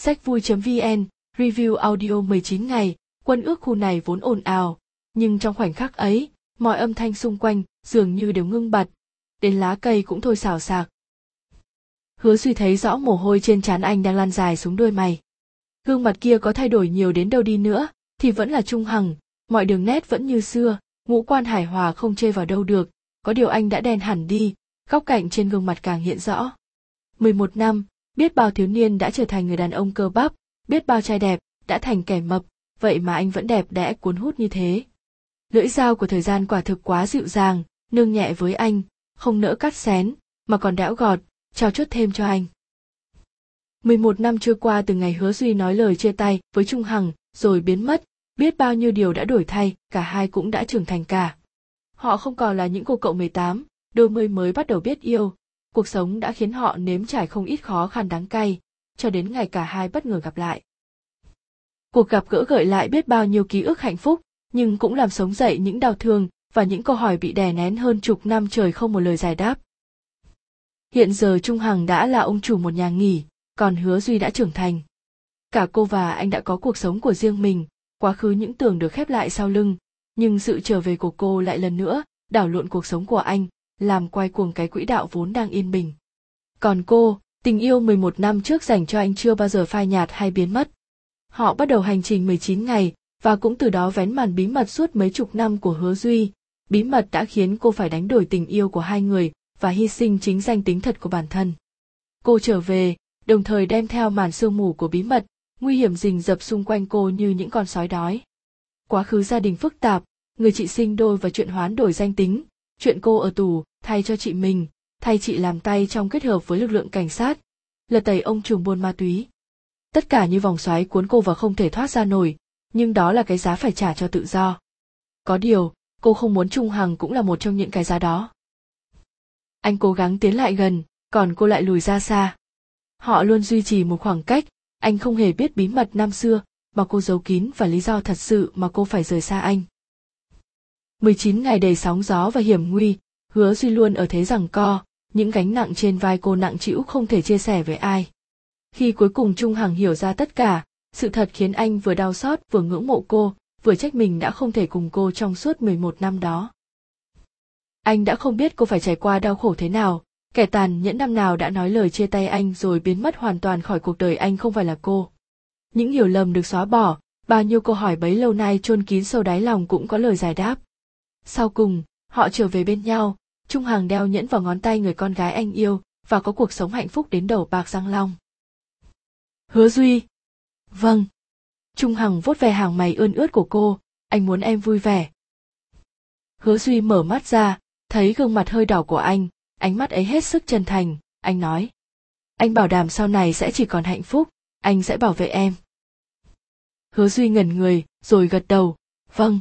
Sách vui.vn, review audio 19 ngày, quân ước khu này vốn ồn ào, nhưng trong khoảnh khắc ấy, mọi âm thanh xung quanh dường như đều ngưng bặt, đến lá cây cũng thôi xào xạc. Hứa suy thấy rõ mồ hôi trên trán anh đang lan dài xuống đôi mày. Gương mặt kia có thay đổi nhiều đến đâu đi nữa, thì vẫn là trung hằng, mọi đường nét vẫn như xưa, ngũ quan hài hòa không chê vào đâu được, có điều anh đã đen hẳn đi, góc cạnh trên gương mặt càng hiện rõ. 11 năm, biết bao thiếu niên đã trở thành người đàn ông cơ bắp, biết bao trai đẹp, đã thành kẻ mập, vậy mà anh vẫn đẹp đẽ cuốn hút như thế. Lưỡi dao của thời gian quả thực quá dịu dàng, nương nhẹ với anh, không nỡ cắt xén, mà còn đẽo gọt, trao chút thêm cho anh. 11 năm trôi qua từ ngày hứa Duy nói lời chia tay với Trung Hằng, rồi biến mất, biết bao nhiêu điều đã đổi thay, cả hai cũng đã trưởng thành cả. Họ không còn là những cô cậu 18, đôi mươi mới bắt đầu biết yêu, cuộc sống đã khiến họ nếm trải không ít khó khăn đáng cay, cho đến ngày cả hai bất ngờ gặp lại. Cuộc gặp gỡ gợi lại biết bao nhiêu ký ức hạnh phúc, nhưng cũng làm sống dậy những đau thương và những câu hỏi bị đè nén hơn chục năm trời không một lời giải đáp. Hiện giờ Trung Hằng đã là ông chủ một nhà nghỉ, còn Hứa Duy đã trưởng thành. Cả cô và anh đã có cuộc sống của riêng mình, quá khứ những tưởng được khép lại sau lưng, nhưng sự trở về của cô lại lần nữa đảo lộn cuộc sống của anh, làm quay cuồng cái quỹ đạo vốn đang yên bình. Còn cô, tình yêu 11 năm trước dành cho anh chưa bao giờ phai nhạt hay biến mất. Họ bắt đầu hành trình 19 ngày, và cũng từ đó vén màn bí mật suốt mấy chục năm của hứa duy. Bí mật đã khiến cô phải đánh đổi tình yêu của hai người và hy sinh chính danh tính thật của bản thân. Cô trở về, đồng thời đem theo màn sương mù của bí mật, nguy hiểm rình rập xung quanh cô như những con sói đói. Quá khứ gia đình phức tạp, người chị sinh đôi và chuyện hoán đổi danh tính, chuyện cô ở tù thay cho chị mình, thay chị làm tay trong kết hợp với lực lượng cảnh sát, lật tẩy ông trùm buôn ma túy. Tất cả như vòng xoáy cuốn cô và không thể thoát ra nổi, nhưng đó là cái giá phải trả cho tự do. Có điều, cô không muốn Trung Hằng cũng là một trong những cái giá đó. Anh cố gắng tiến lại gần, còn cô lại lùi ra xa. Họ luôn duy trì một khoảng cách, anh không hề biết bí mật năm xưa mà cô giấu kín và lý do thật sự mà cô phải rời xa anh. 19 ngày đầy sóng gió và hiểm nguy, hứa duy luôn ở thế rằng co, những gánh nặng trên vai cô nặng trĩu không thể chia sẻ với ai. Khi cuối cùng Trung Hằng hiểu ra tất cả, sự thật khiến anh vừa đau xót vừa ngưỡng mộ cô, vừa trách mình đã không thể cùng cô trong suốt 11 năm đó. Anh đã không biết cô phải trải qua đau khổ thế nào, kẻ tàn nhẫn năm nào đã nói lời chia tay anh rồi biến mất hoàn toàn khỏi cuộc đời anh không phải là cô. Những hiểu lầm được xóa bỏ, bao nhiêu câu hỏi bấy lâu nay chôn kín sâu đáy lòng cũng có lời giải đáp. Sau cùng, họ trở về bên nhau, Trung Hằng đeo nhẫn vào ngón tay người con gái anh yêu và có cuộc sống hạnh phúc đến đầu bạc răng long. Hứa Duy. Vâng. Trung Hằng vuốt về hàng mày ươn ướt của cô, anh muốn em vui vẻ. Hứa Duy mở mắt ra, thấy gương mặt hơi đỏ của anh, ánh mắt ấy hết sức chân thành, anh nói. Anh bảo đảm sau này sẽ chỉ còn hạnh phúc, anh sẽ bảo vệ em. Hứa Duy ngẩn người, rồi gật đầu, vâng,